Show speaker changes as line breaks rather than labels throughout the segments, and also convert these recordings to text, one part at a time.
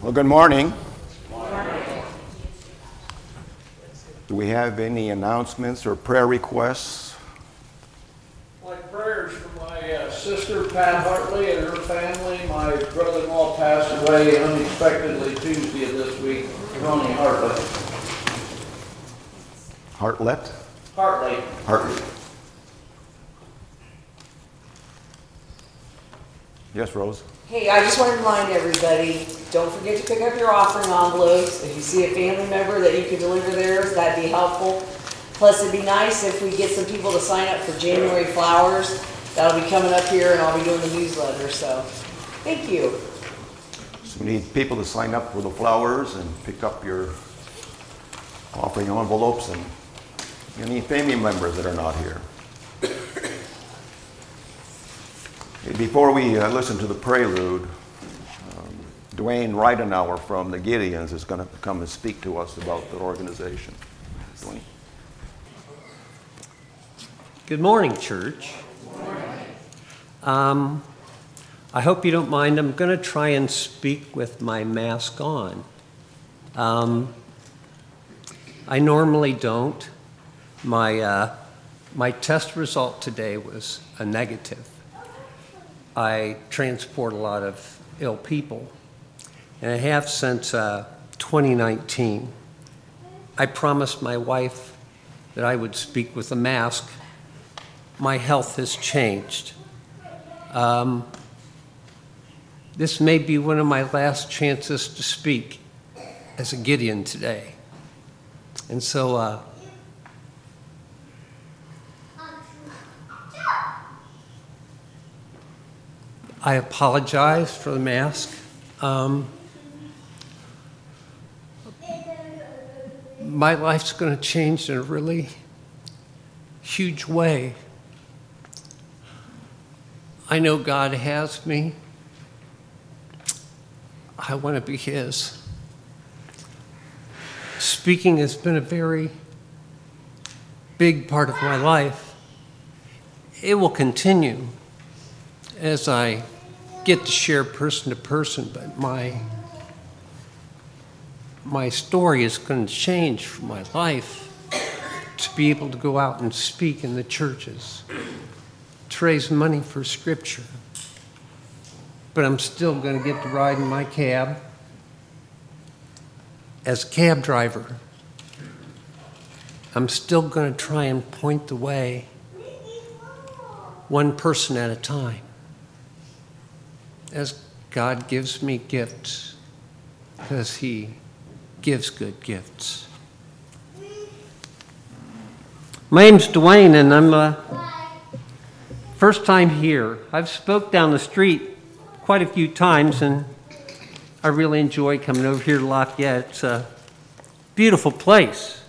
Well, good morning. Do we have any announcements or prayer requests?
My prayers for my uh, sister Pat Hartley and her family. My brother-in-law passed away unexpectedly Tuesday of this week, Ronnie Hartley.
Hartlet?
Hartley.
Hartley. Yes, Rose?
Hey, I just want to remind everybody, don't forget to pick up your offering envelopes. If you see a family member that you can deliver theirs, that'd be helpful. Plus, it'd be nice if we get some people to sign up for January flowers. That'll be coming up here and I'll be doing the newsletter, so, thank you.
So we need people to sign up for the flowers and pick up your offering envelopes and any family members that are not here. Before we uh, listen to the prelude, Dwayne Reidenauer from the Gideons is going to come and speak to us about the organization. Dwayne?
Good morning, church. Good Um, I hope you don't mind. I'm going to try and speak with my mask on. Um, I normally don't. My, uh, my test result today was a negative. I transport a lot of ill people, and I have since uh, 2019. I promised my wife that I would speak with a mask. My health has changed. Um, this may be one of my last chances to speak as a Gideon today. And so uh, I apologize for the mask. Um, my life's going to change in a really huge way. I know God has me. I want to be His. Speaking has been a very big part of my life. It will continue as I get to share person to person, but my my story is going to change for my life to be able to go out and speak in the churches, to raise money for scripture. But I'm still going to get to ride in my cab as a cab driver. I'm still going to try and point the way one person at a time as God gives me gifts because He gives good gifts. My name's Dwayne, and I'm uh, first time here. I've spoke down the street quite a few times, and I really enjoy coming over here to Lafayette. It's a beautiful place,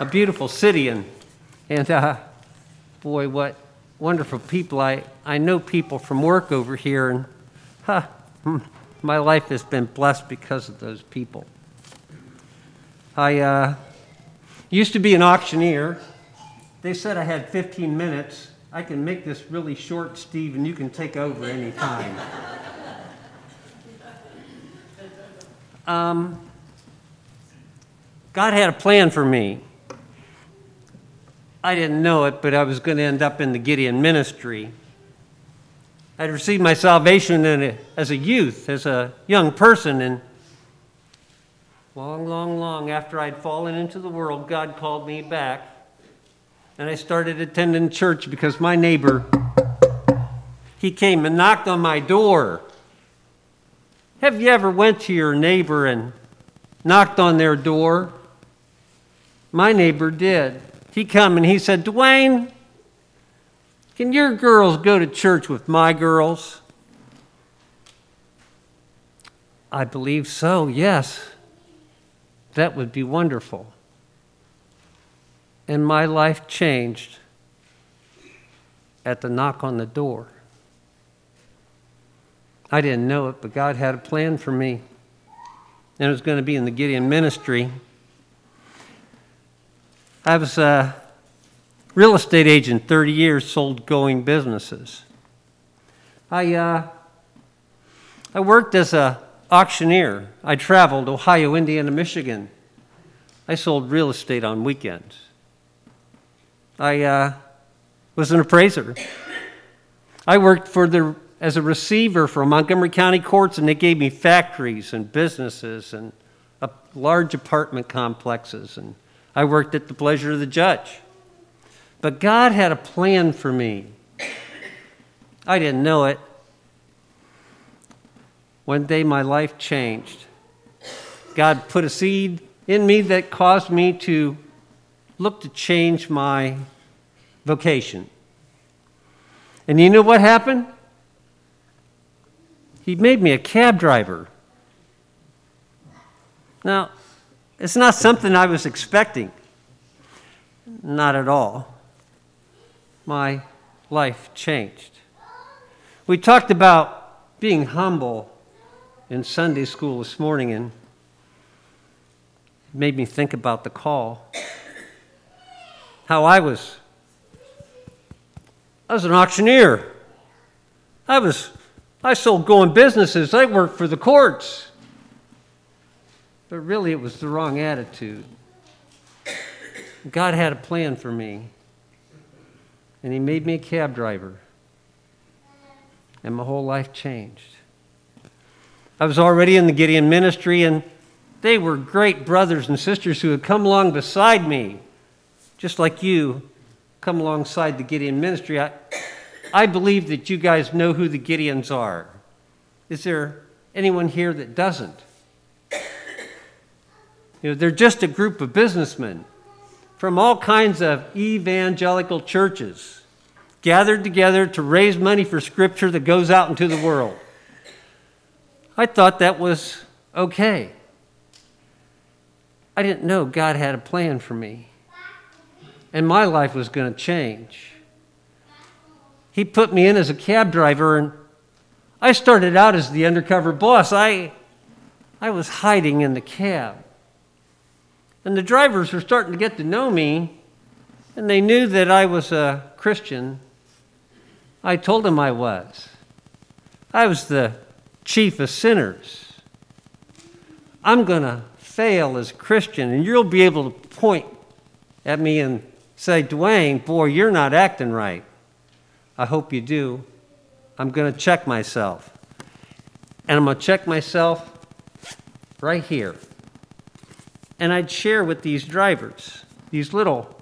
a beautiful city, and and uh, boy, what wonderful people. I, I know people from work over here, and huh, my life has been blessed because of those people. I uh, used to be an auctioneer. They said I had 15 minutes. I can make this really short, Steve, and you can take over any time. um, God had a plan for me. I didn't know it, but I was going to end up in the Gideon ministry. I'd received my salvation a, as a youth, as a young person, and long, long, long after I'd fallen into the world, God called me back. And I started attending church because my neighbor, he came and knocked on my door. Have you ever went to your neighbor and knocked on their door? My neighbor did he come and he said, Dwayne, can your girls go to church with my girls? I believe so, yes. That would be wonderful. And my life changed at the knock on the door. I didn't know it, but God had a plan for me. And it was going to be in the Gideon ministry. I was a real estate agent, 30 years, sold going businesses. I, uh, I worked as a auctioneer. I traveled Ohio, Indiana, Michigan. I sold real estate on weekends. I uh, was an appraiser. I worked for the, as a receiver for Montgomery County courts, and they gave me factories and businesses and uh, large apartment complexes. And I worked at the pleasure of the judge. But God had a plan for me. I didn't know it. One day my life changed. God put a seed in me that caused me to look to change my vocation. And you know what happened? He made me a cab driver. Now, it's not something I was expecting. Not at all. My life changed. We talked about being humble in Sunday school this morning, and it made me think about the call. How I was. I was an auctioneer. I was. I sold going businesses. I worked for the courts. But really, it was the wrong attitude. God had a plan for me, and He made me a cab driver, and my whole life changed. I was already in the Gideon ministry, and they were great brothers and sisters who had come along beside me, just like you come alongside the Gideon ministry. I, I believe that you guys know who the Gideons are. Is there anyone here that doesn't? You know, they're just a group of businessmen from all kinds of evangelical churches gathered together to raise money for scripture that goes out into the world. I thought that was okay. I didn't know God had a plan for me, and my life was going to change. He put me in as a cab driver, and I started out as the undercover boss. I, I was hiding in the cab. And the drivers were starting to get to know me, and they knew that I was a Christian. I told them I was. I was the chief of sinners. I'm going to fail as a Christian, and you'll be able to point at me and say, Dwayne, boy, you're not acting right. I hope you do. I'm going to check myself. And I'm going to check myself right here. And I'd share with these drivers these little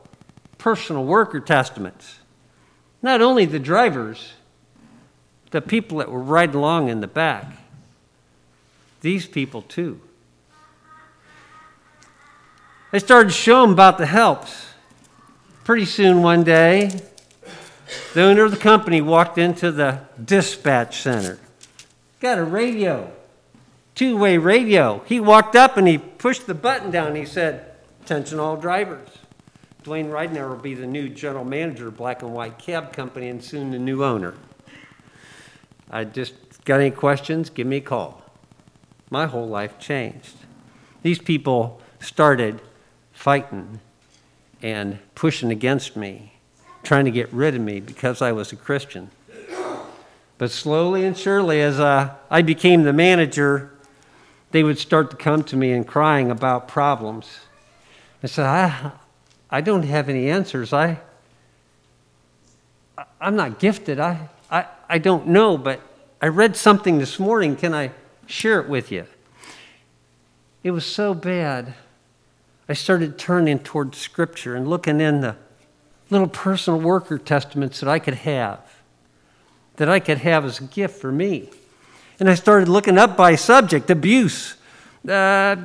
personal worker testaments. Not only the drivers, the people that were riding along in the back, these people too. I started to show them about the helps. Pretty soon one day, the owner of the company walked into the dispatch center. Got a radio, two way radio. He walked up and he pushed the button down. He said, Attention all drivers. Dwayne Ridenour will be the new general manager of Black and White Cab Company and soon the new owner. I just got any questions? Give me a call. My whole life changed. These people started fighting and pushing against me, trying to get rid of me because I was a Christian. But slowly and surely, as uh, I became the manager, they would start to come to me and crying about problems. I said, I, I don't have any answers. I, I'm not gifted. I, I, I don't know, but I read something this morning. Can I share it with you? It was so bad. I started turning toward Scripture and looking in the little personal worker testaments that I could have, that I could have as a gift for me. And I started looking up by subject abuse, uh,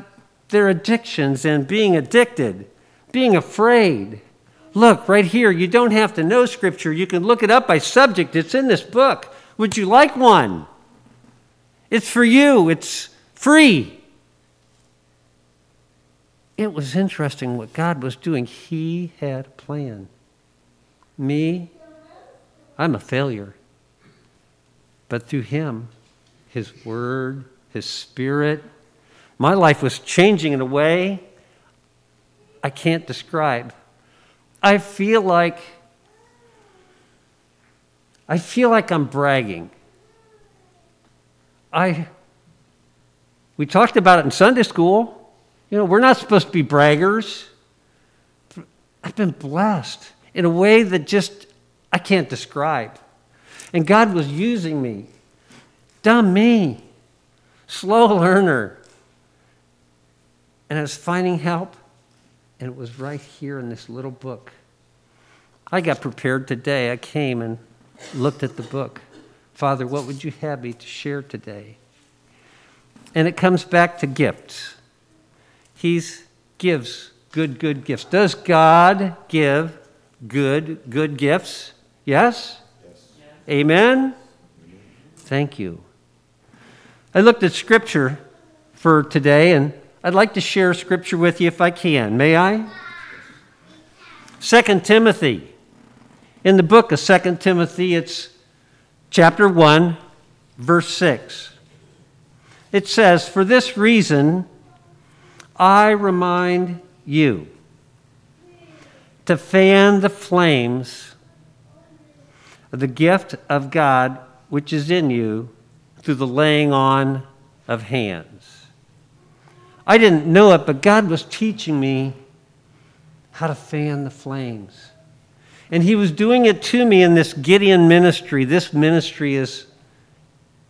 their addictions and being addicted, being afraid. Look, right here, you don't have to know Scripture. You can look it up by subject. It's in this book. Would you like one? It's for you, it's free. It was interesting what God was doing. He had a plan. Me, I'm a failure. But through Him, His Word, His Spirit, my life was changing in a way I can't describe. I feel like I feel like I'm bragging. I We talked about it in Sunday school. You know, we're not supposed to be braggers. I've been blessed in a way that just I can't describe. And God was using me. Dumb me. Slow learner. And I was finding help, and it was right here in this little book. I got prepared today. I came and looked at the book. Father, what would you have me to share today? And it comes back to gifts. He gives good, good gifts. Does God give good, good gifts? Yes? yes. Amen? Thank you. I looked at scripture for today, and I'd like to share scripture with you if I can. May I? 2 Timothy. In the book of 2 Timothy, it's chapter 1, verse 6. It says, For this reason, I remind you to fan the flames of the gift of God which is in you through the laying on of hands. I didn't know it, but God was teaching me how to fan the flames. And He was doing it to me in this Gideon ministry. This ministry has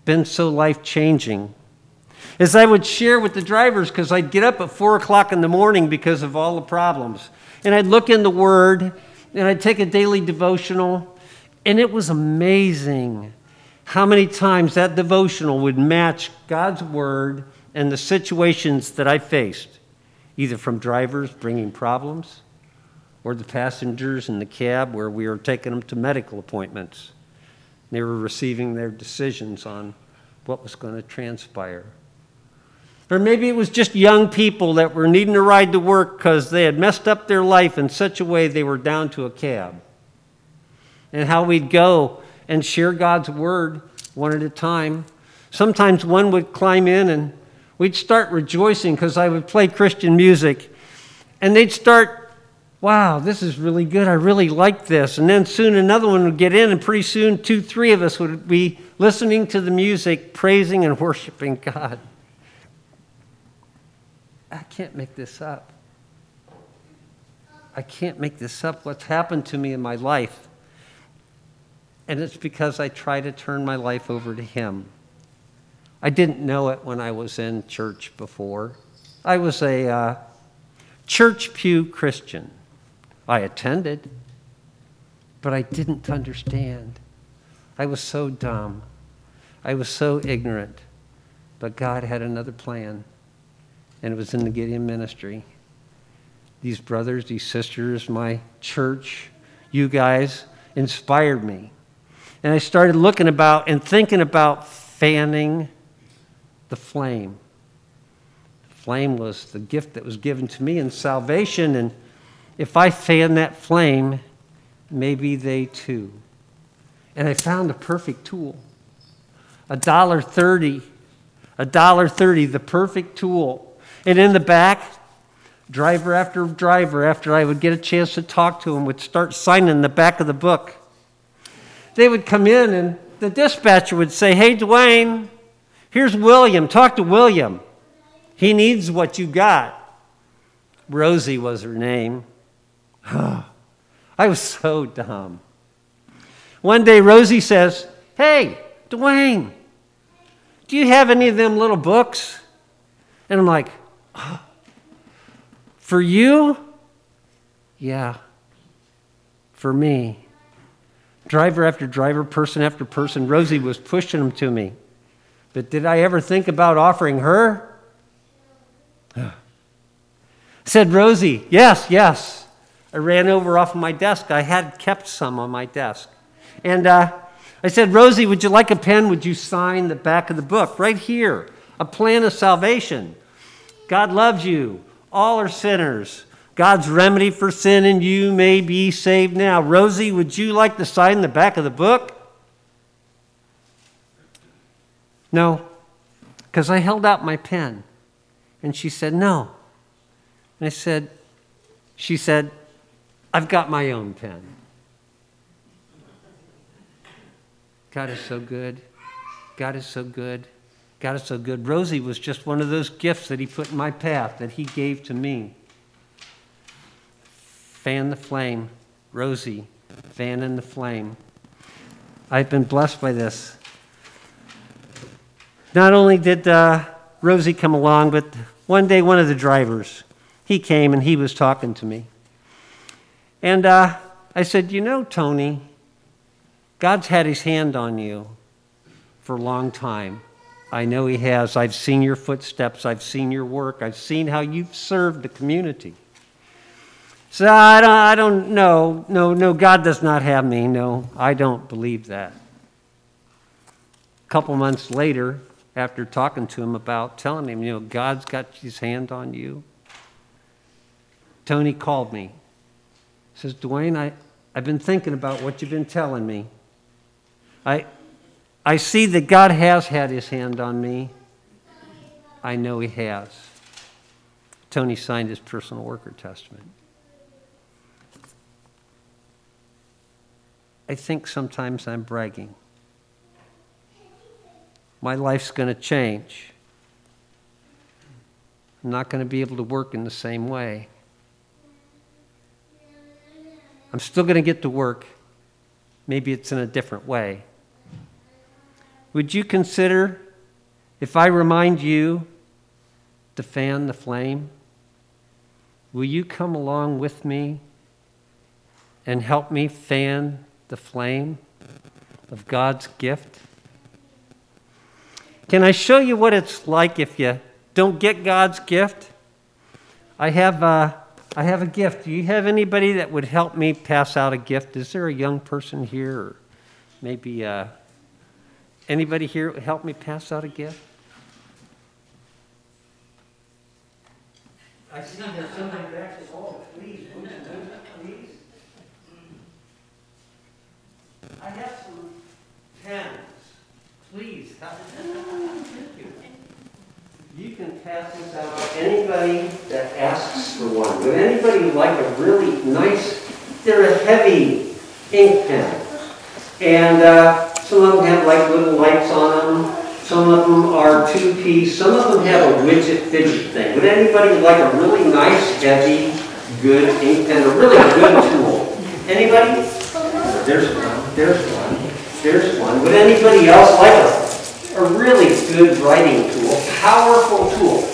been so life changing as I would share with the drivers, because I'd get up at 4 o'clock in the morning because of all the problems. And I'd look in the Word, and I'd take a daily devotional, and it was amazing how many times that devotional would match God's Word and the situations that I faced, either from drivers bringing problems or the passengers in the cab where we were taking them to medical appointments. They were receiving their decisions on what was going to transpire. Or maybe it was just young people that were needing to ride to work because they had messed up their life in such a way they were down to a cab. And how we'd go and share God's word one at a time. Sometimes one would climb in and we'd start rejoicing because I would play Christian music. And they'd start, wow, this is really good. I really like this. And then soon another one would get in, and pretty soon two, three of us would be listening to the music, praising and worshiping God. I can't make this up. I can't make this up. What's happened to me in my life? And it's because I try to turn my life over to Him. I didn't know it when I was in church before. I was a uh, church pew Christian. I attended, but I didn't understand. I was so dumb. I was so ignorant. But God had another plan and it was in the Gideon ministry. These brothers, these sisters, my church, you guys inspired me. And I started looking about and thinking about fanning the flame. The flame was the gift that was given to me in salvation. And if I fan that flame, maybe they too. And I found a perfect tool. A dollar thirty. A dollar thirty, the perfect tool and in the back, driver after driver, after I would get a chance to talk to them, would start signing the back of the book. They would come in, and the dispatcher would say, Hey, Dwayne, here's William. Talk to William. He needs what you got. Rosie was her name. I was so dumb. One day, Rosie says, Hey, Dwayne, do you have any of them little books? And I'm like, For you? Yeah. For me. Driver after driver, person after person, Rosie was pushing them to me. But did I ever think about offering her? said Rosie, yes, yes. I ran over off of my desk. I had kept some on my desk. And uh, I said, Rosie, would you like a pen? Would you sign the back of the book? Right here, a plan of salvation. God loves you. All are sinners. God's remedy for sin, and you may be saved now. Rosie, would you like to sign the back of the book? No, because I held out my pen. And she said, No. And I said, She said, I've got my own pen. God is so good. God is so good. God is so good. Rosie was just one of those gifts that He put in my path that He gave to me. Fan the flame, Rosie, fan in the flame. I've been blessed by this. Not only did uh, Rosie come along, but one day one of the drivers, he came and he was talking to me. And uh, I said, You know, Tony, God's had his hand on you for a long time. I know he has. I've seen your footsteps, I've seen your work, I've seen how you've served the community. So I don't, I don't know. No, no, God does not have me. No, I don't believe that. A couple months later, after talking to him about telling him, you know, God's got his hand on you, Tony called me. He Says, Dwayne, I, I've been thinking about what you've been telling me. I, I see that God has had his hand on me. I know he has. Tony signed his personal worker testament. I think sometimes I'm bragging. My life's going to change. I'm not going to be able to work in the same way. I'm still going to get to work. Maybe it's in a different way. Would you consider if I remind you to fan the flame? Will you come along with me and help me fan the flame of God's gift? Can I show you what it's like if you don't get God's gift? I have, uh, I have a gift. Do you have anybody that would help me pass out a gift? Is there a young person here, or maybe uh, anybody here help me pass out a gift? I see there's back. Oh, please, move, move, please. I have some pens. Please, have Thank you. You can pass this out to anybody that asks for one. Would anybody like a really nice, they're a heavy ink pen. And uh, some of them have like little lights on them. Some of them are two-piece. Some of them have a widget fidget thing. Would anybody like a really nice, heavy, good ink pen? A really good tool? Anybody? There's one. There's one. There's one. Would anybody else like a, a really good writing tool? Powerful tool.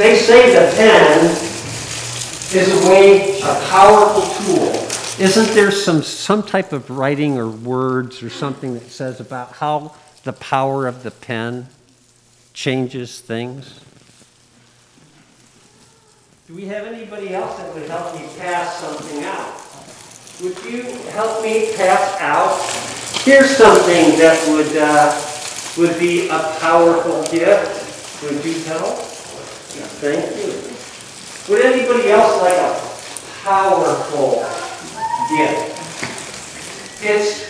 They say the pen is a way, a powerful tool. Isn't there some, some type of writing or words or something that says about how the power of the pen changes things? Do we have anybody else that would help me pass something out? Would you help me pass out? Here's something that would, uh, would be a powerful gift. Would you help? Thank you. Would anybody else like a powerful gift? It's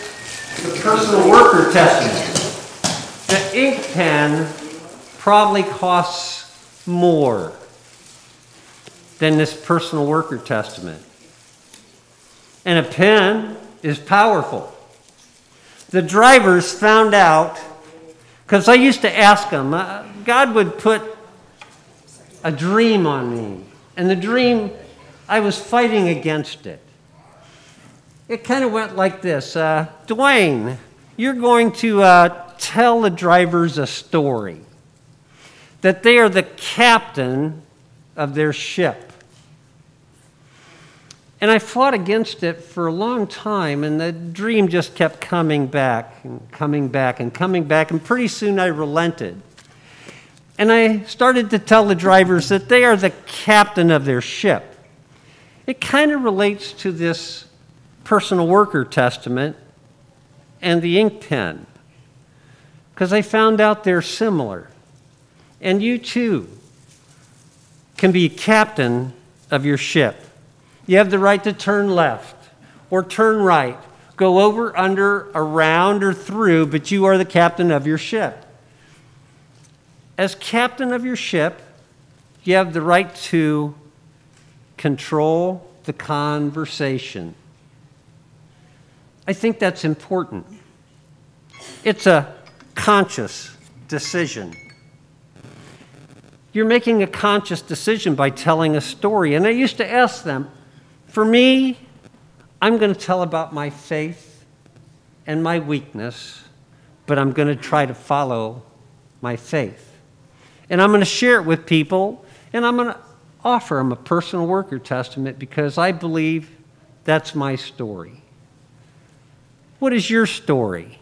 the personal worker testament. The ink pen probably costs more than this personal worker testament. And a pen is powerful. The drivers found out, because I used to ask them, uh, God would put a dream on me. And the dream, I was fighting against it. It kind of went like this uh, Dwayne, you're going to uh, tell the drivers a story that they are the captain of their ship. And I fought against it for a long time, and the dream just kept coming back and coming back and coming back, and pretty soon I relented. And I started to tell the drivers that they are the captain of their ship. It kind of relates to this personal worker testament and the ink pen, because I found out they're similar. And you too can be captain of your ship. You have the right to turn left or turn right, go over, under, around, or through, but you are the captain of your ship. As captain of your ship, you have the right to control the conversation. I think that's important. It's a conscious decision. you're making a conscious decision by telling a story. And I used to ask them, for me, I'm going to tell about my faith and my weakness, but I'm going to try to follow my faith. And I'm going to share it with people, and I'm going to offer them a personal worker testament because I believe that's my story. What is your story?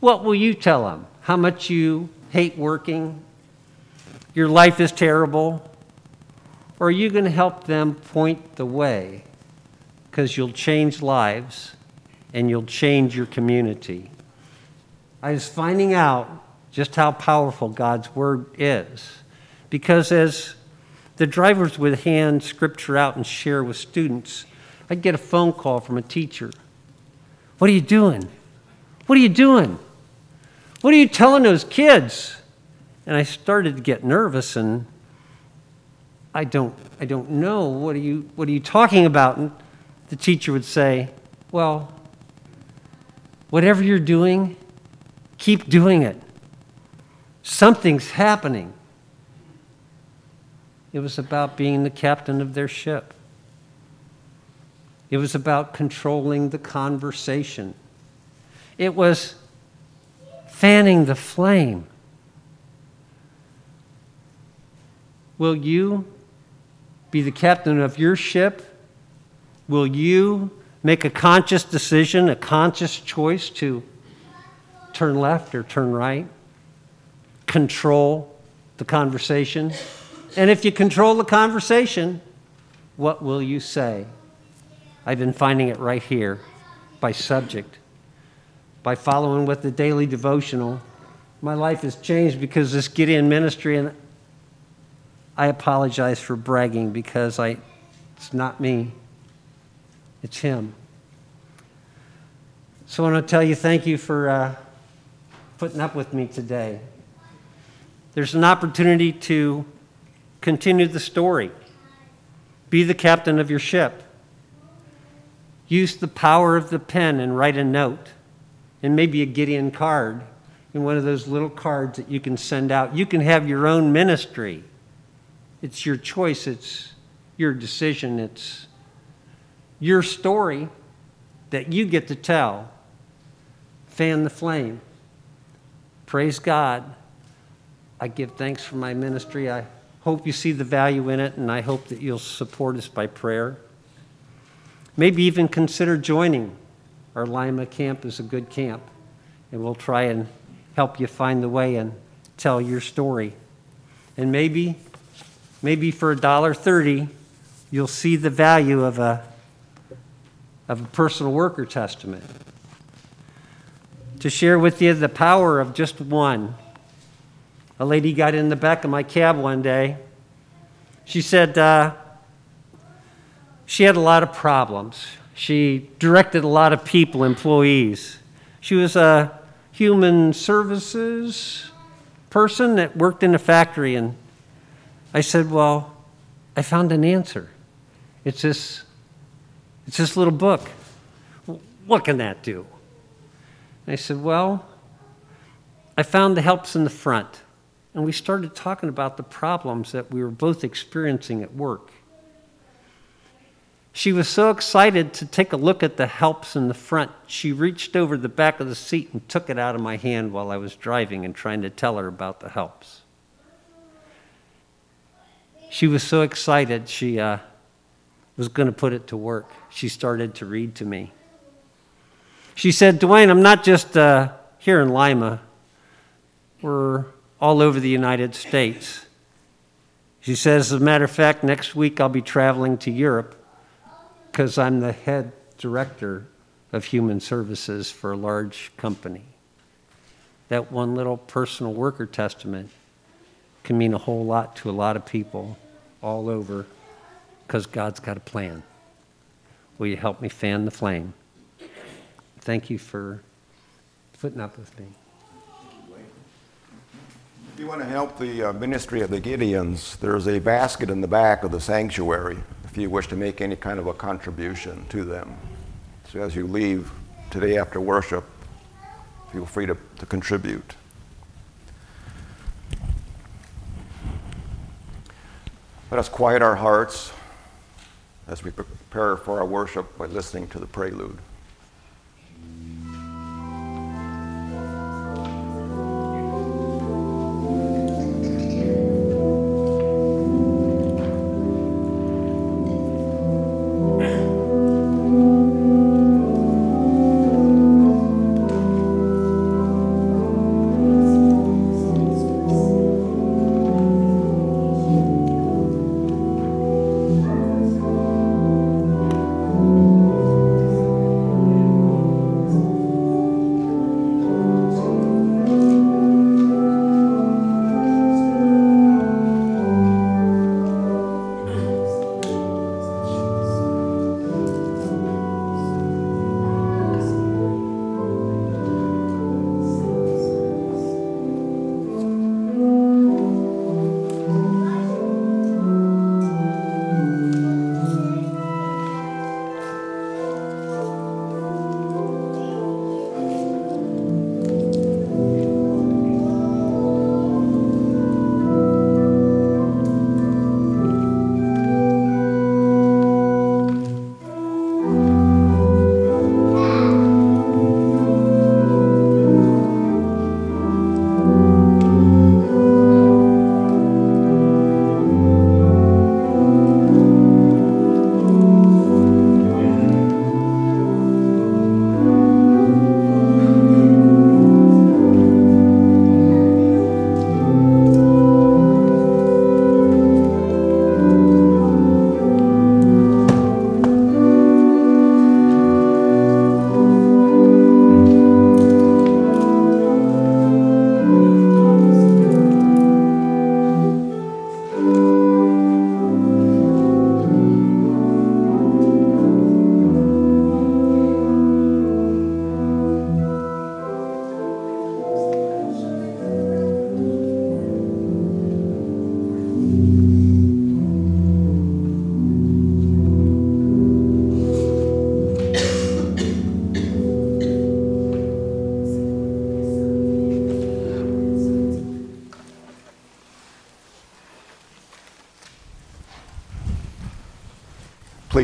What will you tell them? How much you hate working? Your life is terrible? Or are you going to help them point the way? Because you'll change lives and you'll change your community. I was finding out just how powerful God's Word is. Because as the drivers would hand scripture out and share with students, I'd get a phone call from a teacher. What are you doing? What are you doing? What are you telling those kids? And I started to get nervous and I don't, I don't know. What are, you, what are you talking about? And the teacher would say, Well, whatever you're doing, keep doing it. Something's happening. It was about being the captain of their ship. It was about controlling the conversation. It was fanning the flame. Will you be the captain of your ship? Will you make a conscious decision, a conscious choice to turn left or turn right? Control the conversation? And if you control the conversation, what will you say? I've been finding it right here by subject, by following with the daily devotional. My life has changed because of this Gideon ministry, and I apologize for bragging because I, it's not me, it's him. So I want to tell you thank you for uh, putting up with me today. There's an opportunity to continue the story, be the captain of your ship. Use the power of the pen and write a note, and maybe a Gideon card, in one of those little cards that you can send out. You can have your own ministry. It's your choice, it's your decision, it's your story that you get to tell. Fan the flame. Praise God. I give thanks for my ministry. I hope you see the value in it, and I hope that you'll support us by prayer. Maybe even consider joining. Our Lima camp is a good camp, and we'll try and help you find the way and tell your story. And maybe, maybe for a dollar thirty, you'll see the value of a, of a personal worker testament. To share with you the power of just one. A lady got in the back of my cab one day. She said, uh, she had a lot of problems. She directed a lot of people, employees. She was a human services person that worked in a factory. And I said, Well, I found an answer. It's this, it's this little book. What can that do? And I said, Well, I found the helps in the front. And we started talking about the problems that we were both experiencing at work. She was so excited to take a look at the helps in the front, she reached over the back of the seat and took it out of my hand while I was driving and trying to tell her about the helps. She was so excited, she uh, was going to put it to work. She started to read to me. She said, Dwayne, I'm not just uh, here in Lima, we're all over the United States. She says, as a matter of fact, next week I'll be traveling to Europe because I'm the head director of human services for a large company. That one little personal worker testament can mean a whole lot to a lot of people all over because God's got a plan. Will you help me fan the flame? Thank you for putting up with me.
If you want to help the uh, ministry of the Gideons, there's a basket in the back of the sanctuary if you wish to make any kind of a contribution to them. So as you leave today after worship, feel free to, to contribute.
Let us quiet our hearts as we prepare for our worship by listening to the prelude.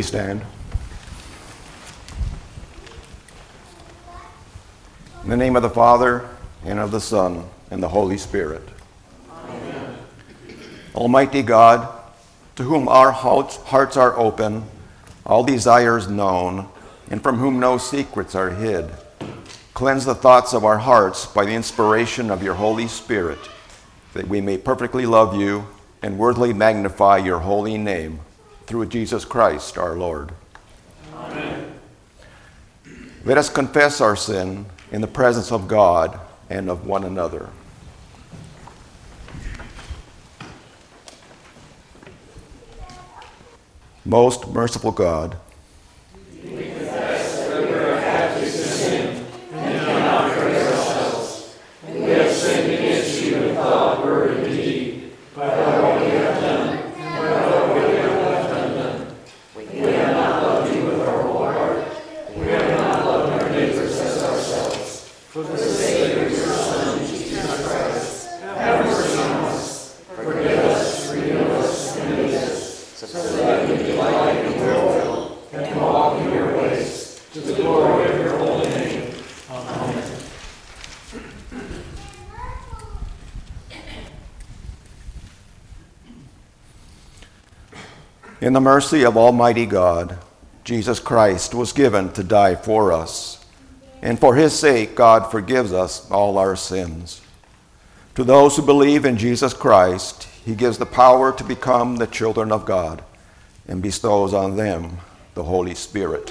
Please stand. In the name of the Father, and of the Son, and the Holy Spirit. Amen. Almighty God, to whom our hearts are open, all desires known, and from whom no secrets are hid, cleanse the thoughts of our hearts by the inspiration of your Holy Spirit, that we may perfectly love you and worthily magnify your holy name through Jesus Christ our Lord. Amen. Let us confess our sin in the presence of God and of one another. Most merciful God, In the mercy of Almighty God, Jesus Christ was given to die for us, and for his sake, God forgives us all our sins. To those who believe in Jesus Christ, he gives the power to become the children of God and bestows on them the Holy Spirit.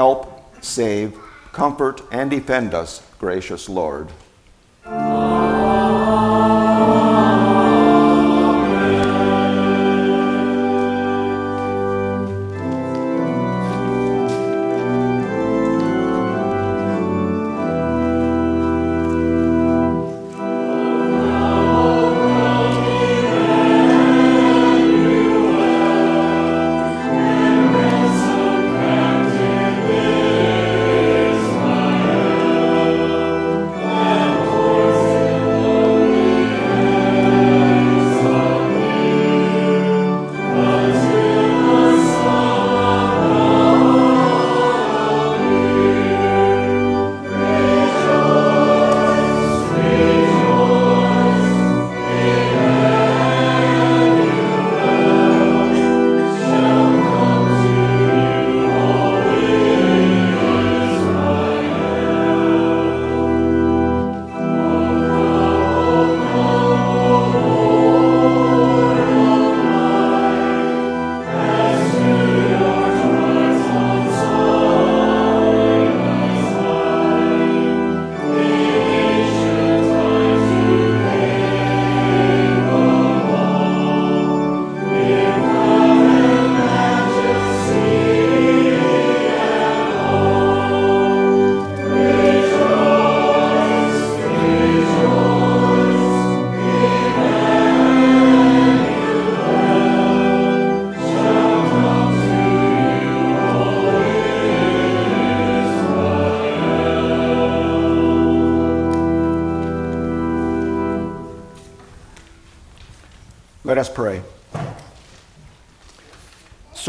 Help, save, comfort, and defend us, gracious Lord.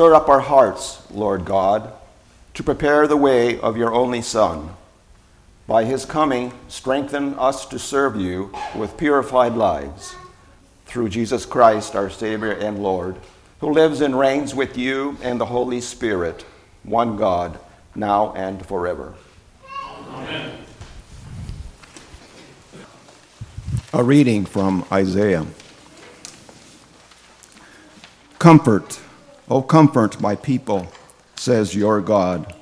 Stir up our hearts, Lord God, to prepare the way of your only Son. By his coming, strengthen us to serve you with purified lives. Through Jesus Christ, our Savior and Lord, who lives and reigns with you and the Holy Spirit, one God, now and forever. Amen. A reading from Isaiah. Comfort, O comfort my people, says your God.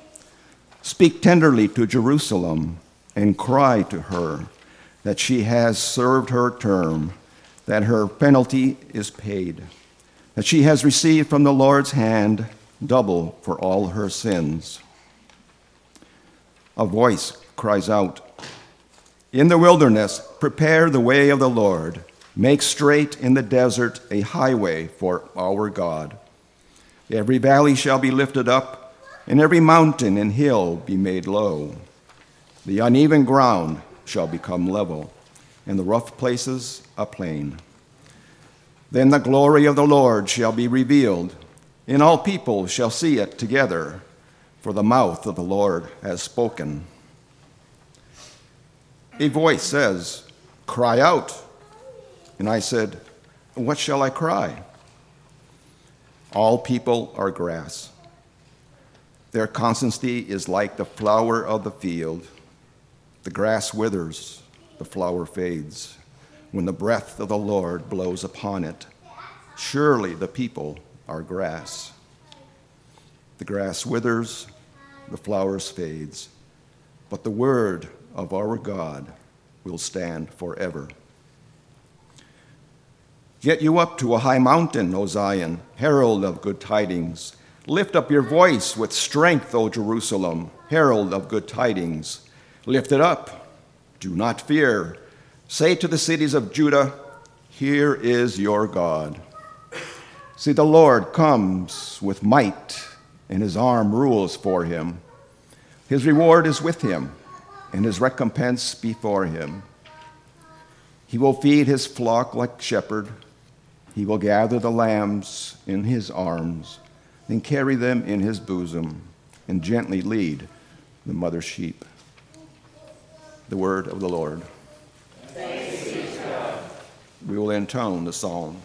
Speak tenderly to Jerusalem and cry to her that she has served her term, that her penalty is paid, that she has received from the Lord's hand double for all her sins. A voice cries out In the wilderness, prepare the way of the Lord, make straight in the desert a highway for our God. Every valley shall be lifted up, and every mountain and hill be made low. The uneven ground shall become level, and the rough places a plain. Then the glory of the Lord shall be revealed, and all people shall see it together, for the mouth of the Lord has spoken. A voice says, Cry out. And I said, What shall I cry? All people are grass. Their constancy is like the flower of the field. The grass withers, the flower fades. When the breath of the Lord blows upon it, surely the people are grass. The grass withers, the flowers fades, but the word of our God will stand forever. Get you up to a high mountain, O Zion, herald of good tidings. Lift up your voice with strength, O Jerusalem, herald of good tidings. Lift it up. Do not fear. Say to the cities of Judah, Here is your God. See, the Lord comes with might, and his arm rules for him. His reward is with him, and his recompense before him. He will feed his flock like shepherd. He will gather the lambs in his arms, then carry them in his bosom, and gently lead the mother sheep. The word of the Lord. We will intone the psalm.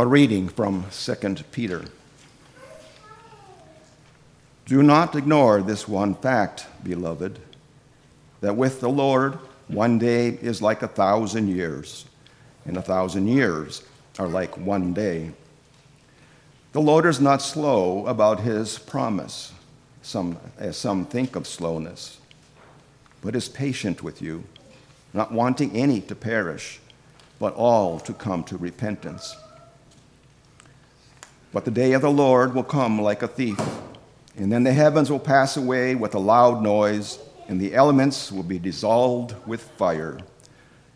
A reading from 2 Peter. Do not ignore this one fact, beloved, that with the Lord, one day is like a thousand years, and a thousand years are like one day. The Lord is not slow about his promise, some, as some think of slowness, but is patient with you, not wanting any to perish, but all to come to repentance. But the day of the Lord will come like a thief, and then the heavens will pass away with a loud noise, and the elements will be dissolved with fire,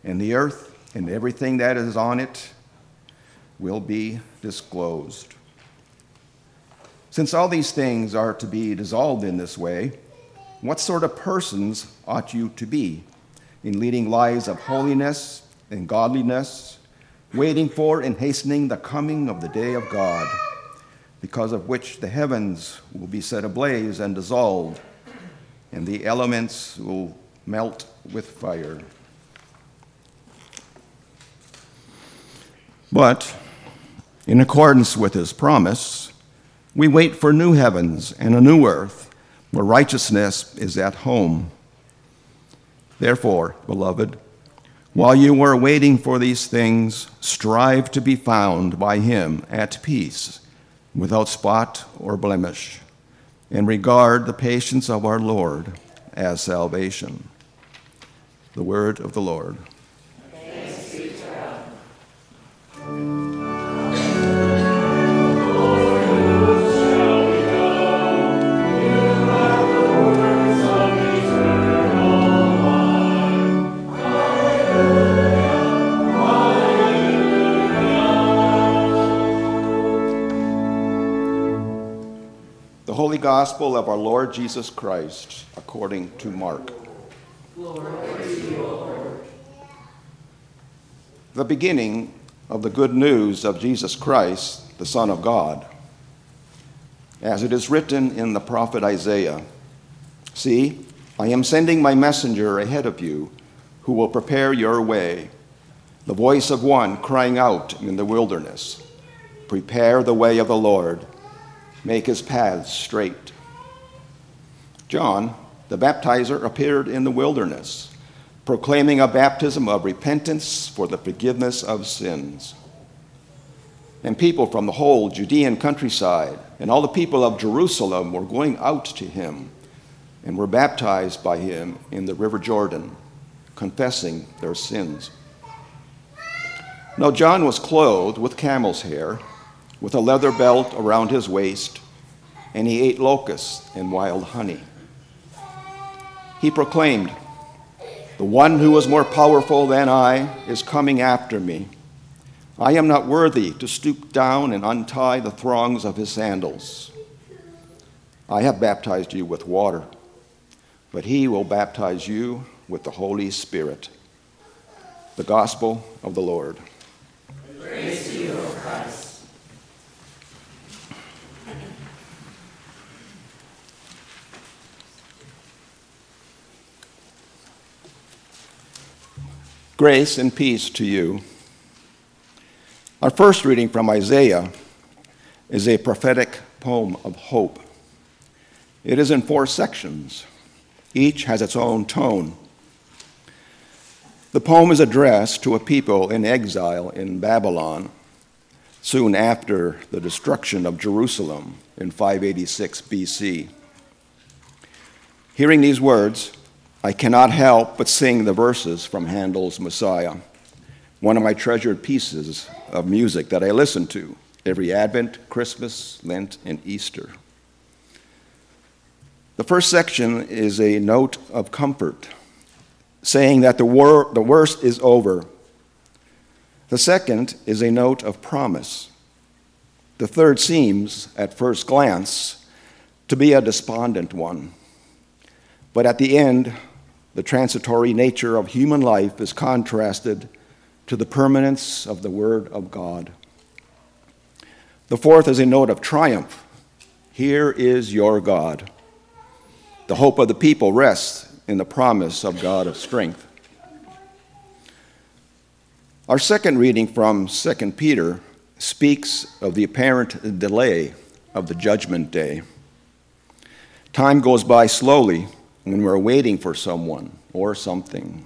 and the earth and everything that is on it will be disclosed. Since all these things are to be dissolved in this way, what sort of persons ought you to be in leading lives of holiness and godliness, waiting for and hastening the coming of the day of God? Because of which the heavens will be set ablaze and dissolved, and the elements will melt with fire. But, in accordance with his promise, we wait for new heavens and a new earth where righteousness is at home. Therefore, beloved, while you are waiting for these things, strive to be found by him at peace without spot or blemish, and regard the patience of our Lord as salvation. The word of the Lord. Holy Gospel of our Lord Jesus Christ according to Mark. The beginning of the good news of Jesus Christ, the Son of God. As it is written in the prophet Isaiah See, I am sending my messenger ahead of you who will prepare your way. The voice of one crying out in the wilderness Prepare the way of the Lord make his paths straight. John the baptizer appeared in the wilderness, proclaiming a baptism of repentance for the forgiveness of sins. And people from the whole Judean countryside and all the people of Jerusalem were going out to him and were baptized by him in the river Jordan, confessing their sins. Now, John was clothed with camel's hair, with a leather belt around his waist, and he ate locusts and wild honey. He proclaimed, The one who is more powerful than I is coming after me. I am not worthy to stoop down and untie the thongs of his sandals. I have baptized you with water, but he will baptize you with the Holy Spirit. The Gospel of the Lord.
Praise to you, O Christ.
Grace and peace to you. Our first reading from Isaiah is a prophetic poem of hope. It is in four sections, each has its own tone. The poem is addressed to a people in exile in Babylon soon after the destruction of Jerusalem in 586 BC. Hearing these words, I cannot help but sing the verses from Handel's Messiah, one of my treasured pieces of music that I listen to every Advent, Christmas, Lent, and Easter. The first section is a note of comfort, saying that the, wor- the worst is over. The second is a note of promise. The third seems, at first glance, to be a despondent one. But at the end, the transitory nature of human life is contrasted to the permanence of the Word of God. The fourth is a note of triumph. Here is your God. The hope of the people rests in the promise of God of strength. Our second reading from 2 Peter speaks of the apparent delay of the judgment day. Time goes by slowly when we're waiting for someone or something.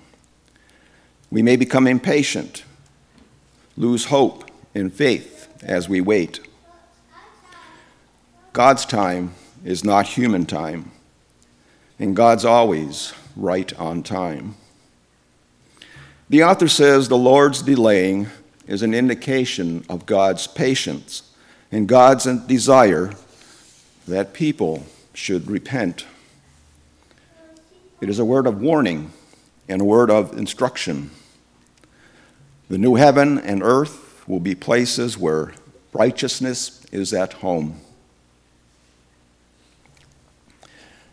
We may become impatient, lose hope and faith as we wait. God's time is not human time, and God's always right on time. The author says the Lord's delaying is an indication of God's patience and God's desire that people should repent. It is a word of warning and a word of instruction. The new heaven and earth will be places where righteousness is at home.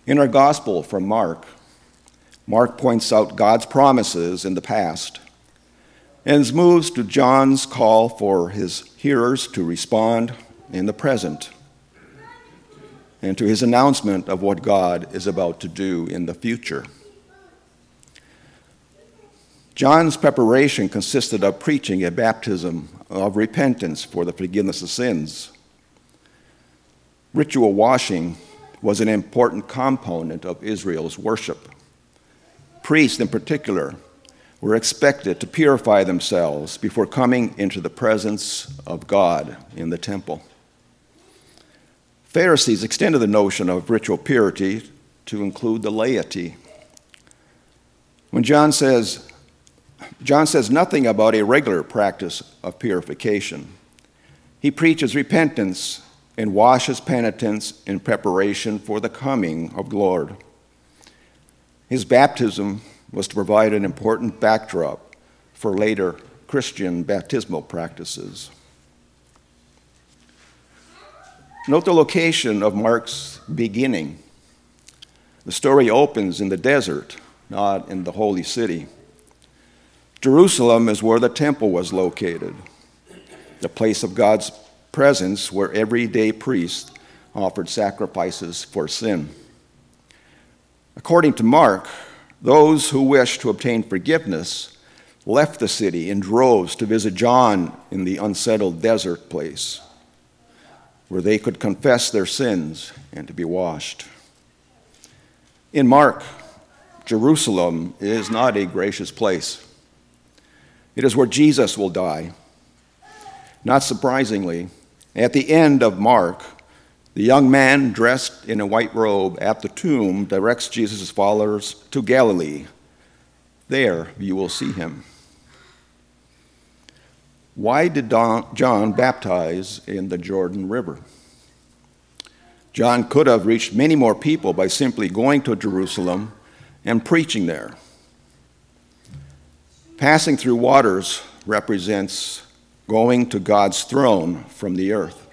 In our gospel from Mark, Mark points out God's promises in the past and moves to John's call for his hearers to respond in the present and to his announcement of what God is about to do in the future. John's preparation consisted of preaching a baptism of repentance for the forgiveness of sins. Ritual washing was an important component of Israel's worship. Priests, in particular, were expected to purify themselves before coming into the presence of God in the temple. Pharisees extended the notion of ritual purity to include the laity. When John says, John says nothing about a regular practice of purification. He preaches repentance and washes penitents in preparation for the coming of the Lord. His baptism was to provide an important backdrop for later Christian baptismal practices. Note the location of Mark's beginning. The story opens in the desert, not in the holy city. Jerusalem is where the temple was located, the place of God's presence where everyday priests offered sacrifices for sin. According to Mark, those who wished to obtain forgiveness left the city in droves to visit John in the unsettled desert place where they could confess their sins and to be washed. In Mark, Jerusalem is not a gracious place. It is where Jesus will die. Not surprisingly, at the end of Mark, the young man dressed in a white robe at the tomb directs Jesus' followers to Galilee. There you will see him. Why did John baptize in the Jordan River? John could have reached many more people by simply going to Jerusalem and preaching there. Passing through waters represents going to God's throne from the earth.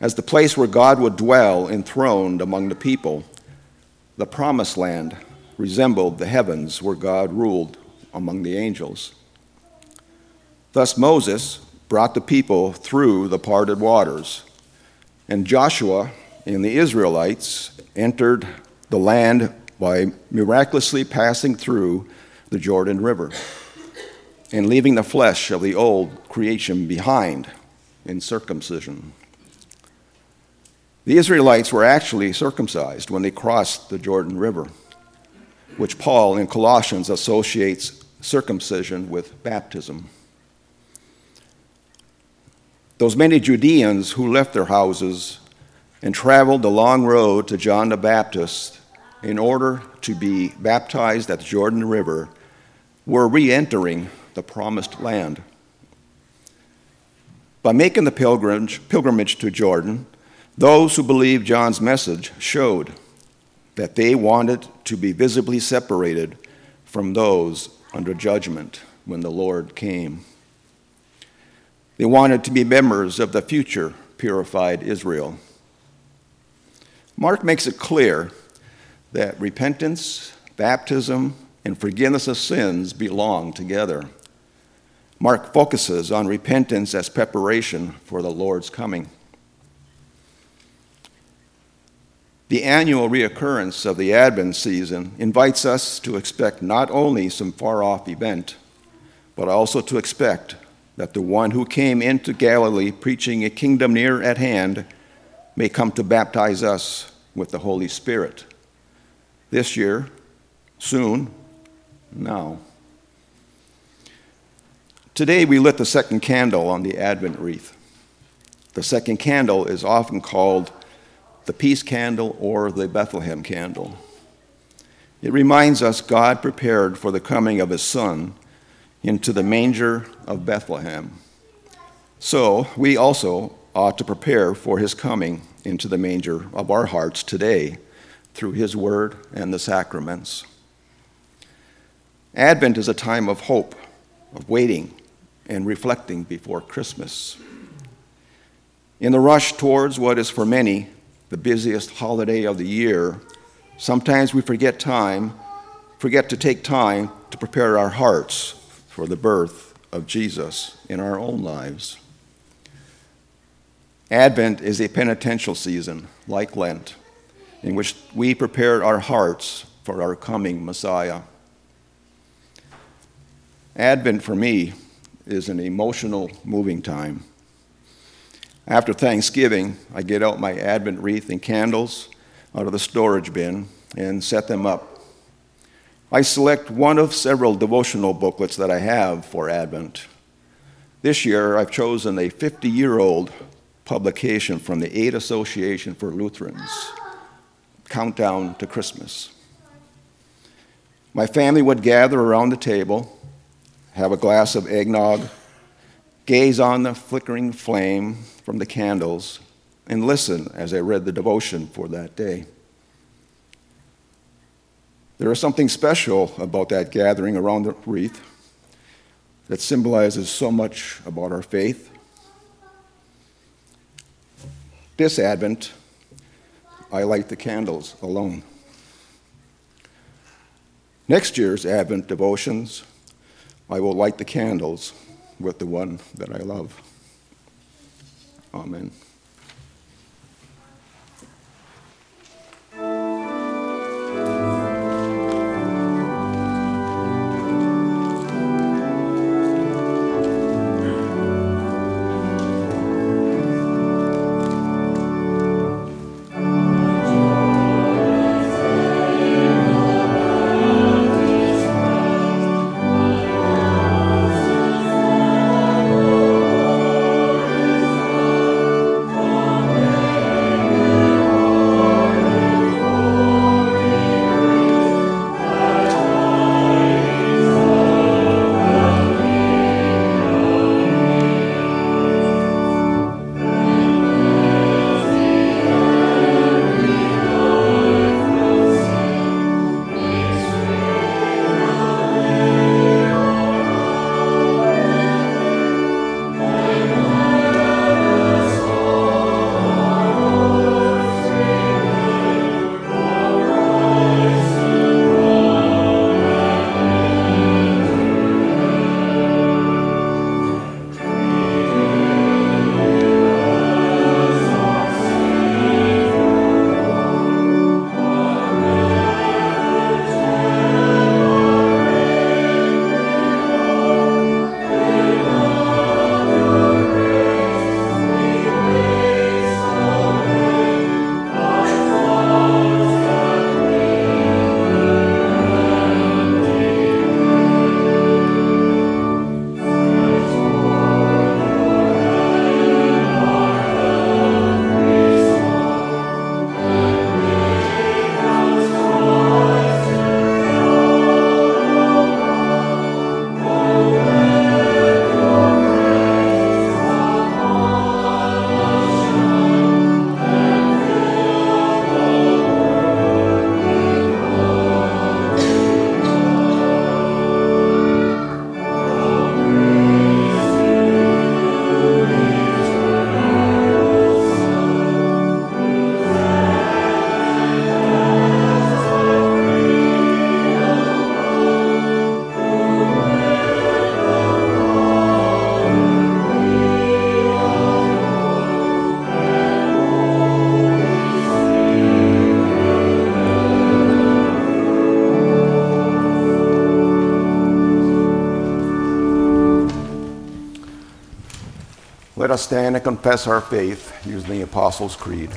As the place where God would dwell enthroned among the people, the promised land resembled the heavens where God ruled among the angels. Thus Moses brought the people through the parted waters, and Joshua and the Israelites entered the land by miraculously passing through the Jordan River and leaving the flesh of the old creation behind in circumcision. The Israelites were actually circumcised when they crossed the Jordan River, which Paul in Colossians associates circumcision with baptism. Those many Judeans who left their houses and traveled the long road to John the Baptist in order to be baptized at the Jordan River were re entering the promised land. By making the pilgrimage, pilgrimage to Jordan, those who believed John's message showed that they wanted to be visibly separated from those under judgment when the Lord came. They wanted to be members of the future purified Israel. Mark makes it clear that repentance, baptism, and forgiveness of sins belong together. Mark focuses on repentance as preparation for the Lord's coming. The annual reoccurrence of the Advent season invites us to expect not only some far off event, but also to expect that the one who came into Galilee preaching a kingdom near at hand may come to baptize us with the Holy Spirit. This year, soon, now. Today we lit the second candle on the Advent wreath. The second candle is often called the peace candle or the Bethlehem candle. It reminds us God prepared for the coming of his Son into the manger of Bethlehem. So we also ought to prepare for his coming into the manger of our hearts today through his word and the sacraments. Advent is a time of hope, of waiting and reflecting before Christmas. In the rush towards what is for many the busiest holiday of the year, sometimes we forget time, forget to take time to prepare our hearts for the birth of Jesus in our own lives. Advent is a penitential season, like Lent, in which we prepare our hearts for our coming Messiah. Advent for me is an emotional, moving time. After Thanksgiving, I get out my Advent wreath and candles out of the storage bin and set them up I select one of several devotional booklets that I have for Advent. This year, I've chosen a 50 year old publication from the Aid Association for Lutherans Countdown to Christmas. My family would gather around the table, have a glass of eggnog, gaze on the flickering flame from the candles, and listen as I read the devotion for that day. There is something special about that gathering around the wreath that symbolizes so much about our faith. This Advent, I light the candles alone. Next year's Advent devotions, I will light the candles with the one that I love. Amen. Stand and confess our faith using the Apostles' Creed.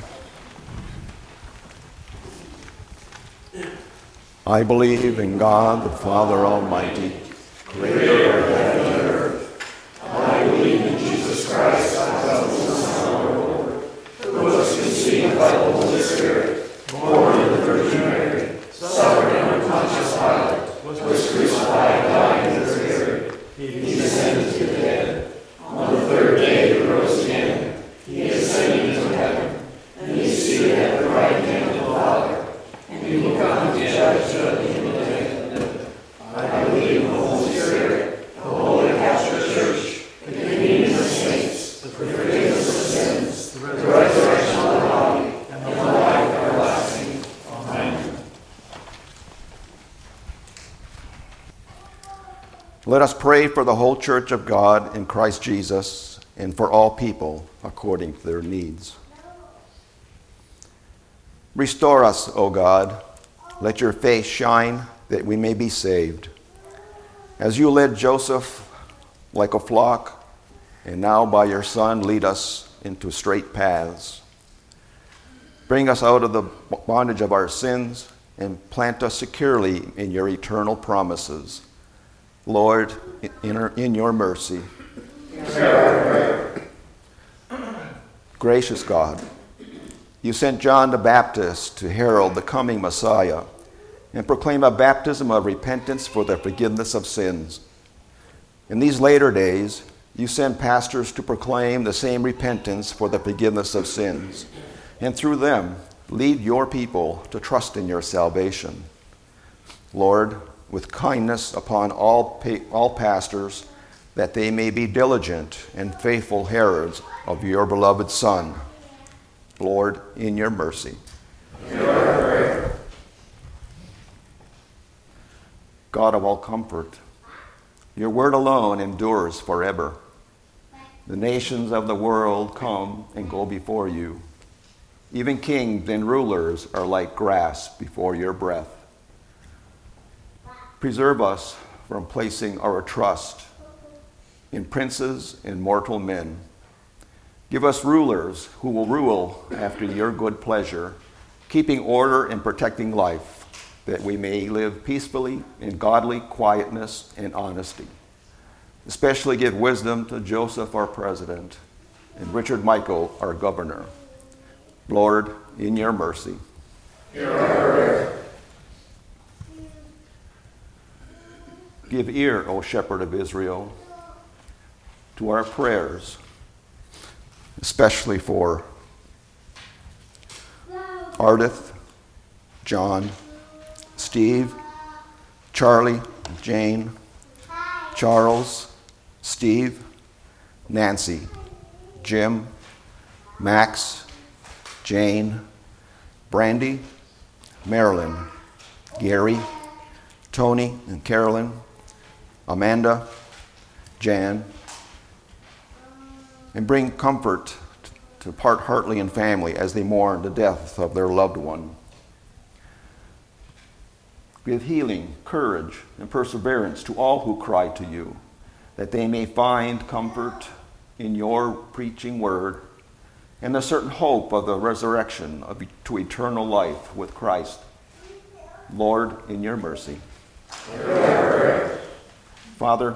I believe in God the Father Almighty, creator of heaven and earth. I believe in Jesus Christ, our Son, our Lord, who was conceived by the Holy Spirit, born of the Virgin Mary, suffered under Pontius Pilate, was crucified, died, and was buried. He descended to the dead. On the third day he rose again. He ascended into heaven, and he is seated at the right hand of the Father. And he will come to judge the living and the dead. I believe in the Holy Spirit, the Holy Catholic Church, the communion of saints, the forgiveness of sins, the resurrection of the body, and the life everlasting. Amen. Let us pray for the whole church of God in Christ Jesus and for all people according to their needs. Restore us, O God. Let your face shine that we may be saved. As you led Joseph like a flock, and now by your Son lead us into straight paths. Bring us out of the bondage of our sins and plant us securely in your eternal promises. Lord, in, in your mercy. Gracious God, you sent John the Baptist to herald the coming Messiah and proclaim a baptism of repentance for the forgiveness of sins. In these later days, you send pastors to proclaim the same repentance for the forgiveness of sins, and through them, lead your people to trust in your salvation. Lord, with kindness upon all, pa- all pastors, that they may be diligent and faithful heralds of your beloved Son. Lord, in your mercy. God of all comfort, your word alone endures forever. The nations of the world come and go before you. Even kings and rulers are like grass before your breath. Preserve us from placing our trust in princes and mortal men. Give us rulers who will rule after your good pleasure, keeping order and protecting life, that we may live peacefully in godly quietness and honesty. Especially give wisdom to Joseph, our president, and Richard Michael, our governor. Lord, in your mercy. Give ear, O shepherd of Israel, to our prayers, especially for Ardith, John, Steve, Charlie, Jane, Charles, Steve, Nancy, Jim, Max, Jane, Brandy, Marilyn, Gary, Tony and Carolyn, Amanda, Jan, and bring comfort to Part Hartley and family as they mourn the death of their loved one. Give healing, courage, and perseverance to all who cry to you, that they may find comfort in your preaching word and the certain hope of the resurrection of, to eternal life with Christ. Lord, in your mercy. Father,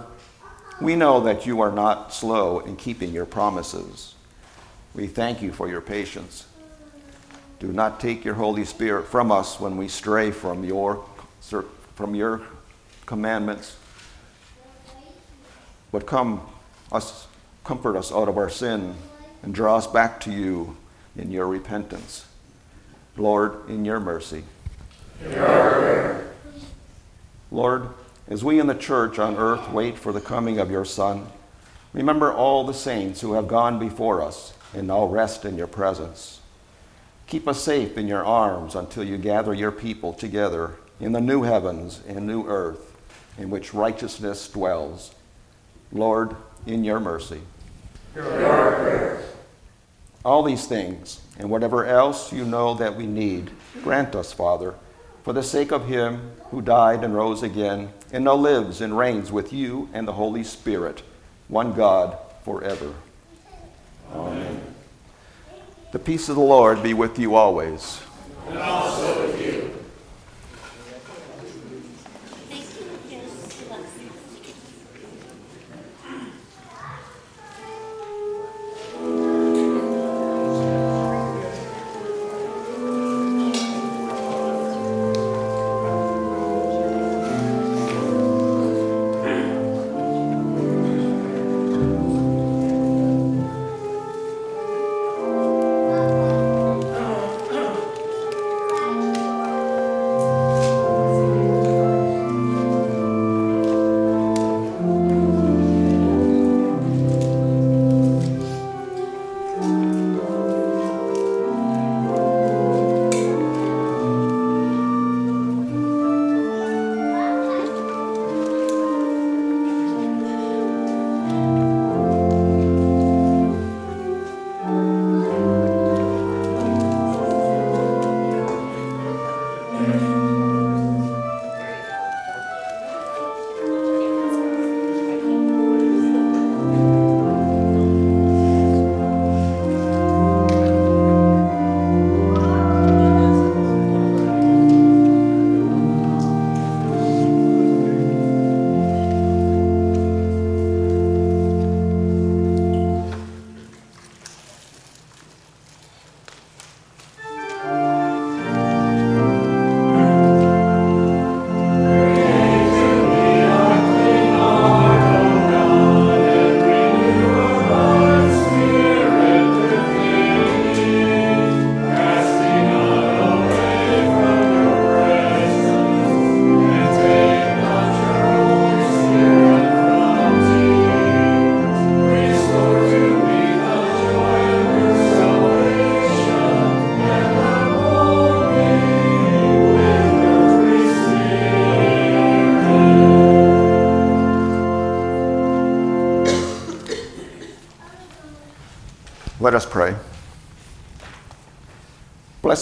we know that you are not slow in keeping your promises. We thank you for your patience. Do not take your Holy Spirit from us when we stray from your, from your commandments, but come us, comfort us out of our sin and draw us back to you in your repentance. Lord, in your mercy. Lord, as we in the church on earth wait for the coming of your Son, remember all the saints who have gone before us and now rest in your presence. Keep us safe in your arms until you gather your people together in the new heavens and new earth in which righteousness dwells. Lord, in your mercy. All these things and whatever else you know that we need, grant us, Father for the sake of him who died and rose again, and now lives and reigns with you and the Holy Spirit, one God, forever. Amen. The peace of the Lord be with you always.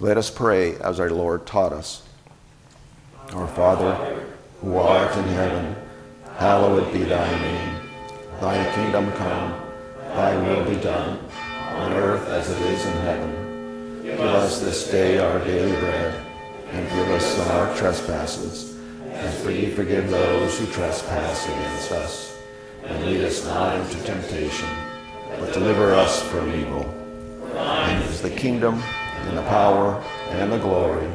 let us pray as our Lord taught us. Our Father, who art in heaven, hallowed be thy name. Thy kingdom come, thy will be done, on earth as it is in heaven. Give us this day our daily bread, and forgive us our trespasses, as we forgive those who trespass against us. And lead us not into temptation, but deliver us from evil. Thine is the kingdom, and the power, and the glory,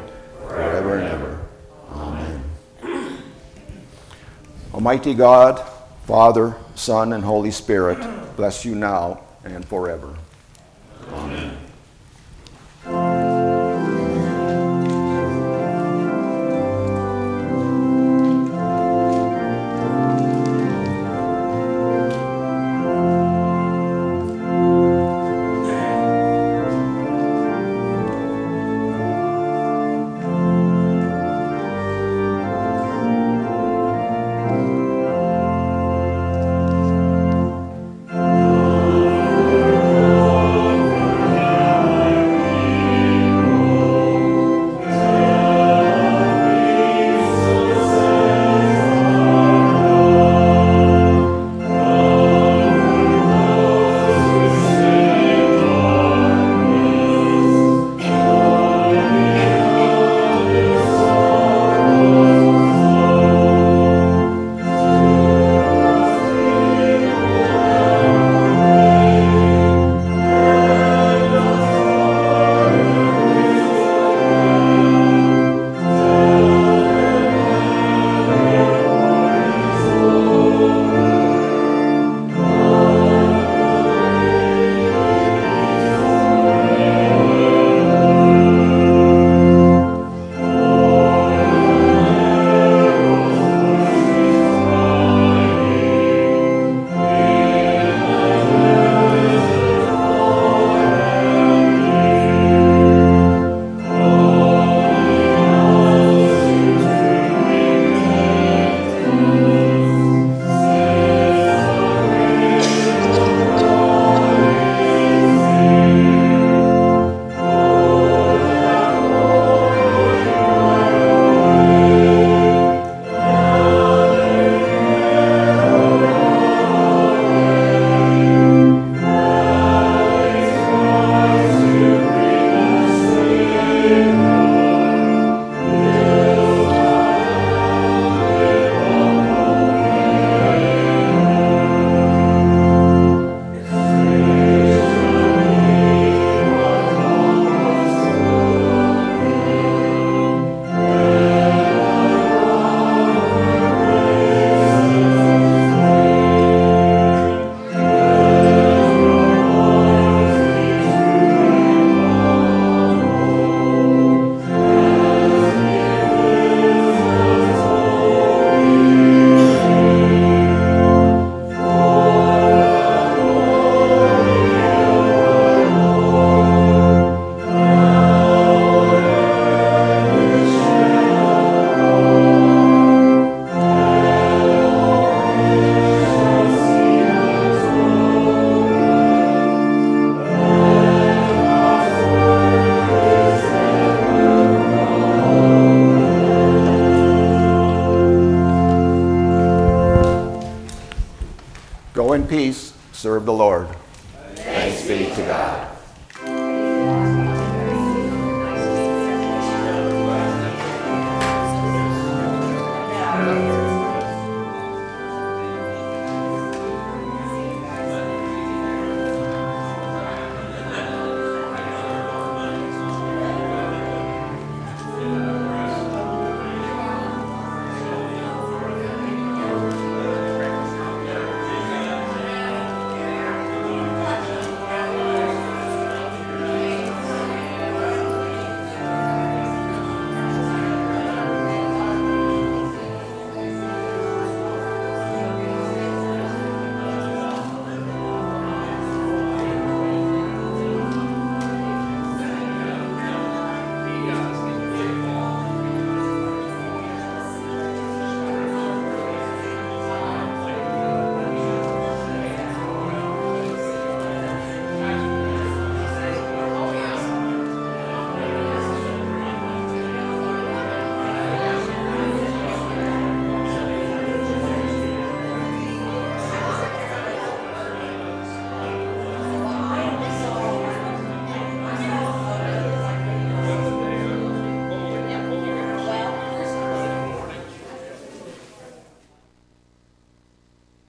forever and ever. Amen. Almighty God, Father, Son, and Holy Spirit, bless you now and forever. Amen.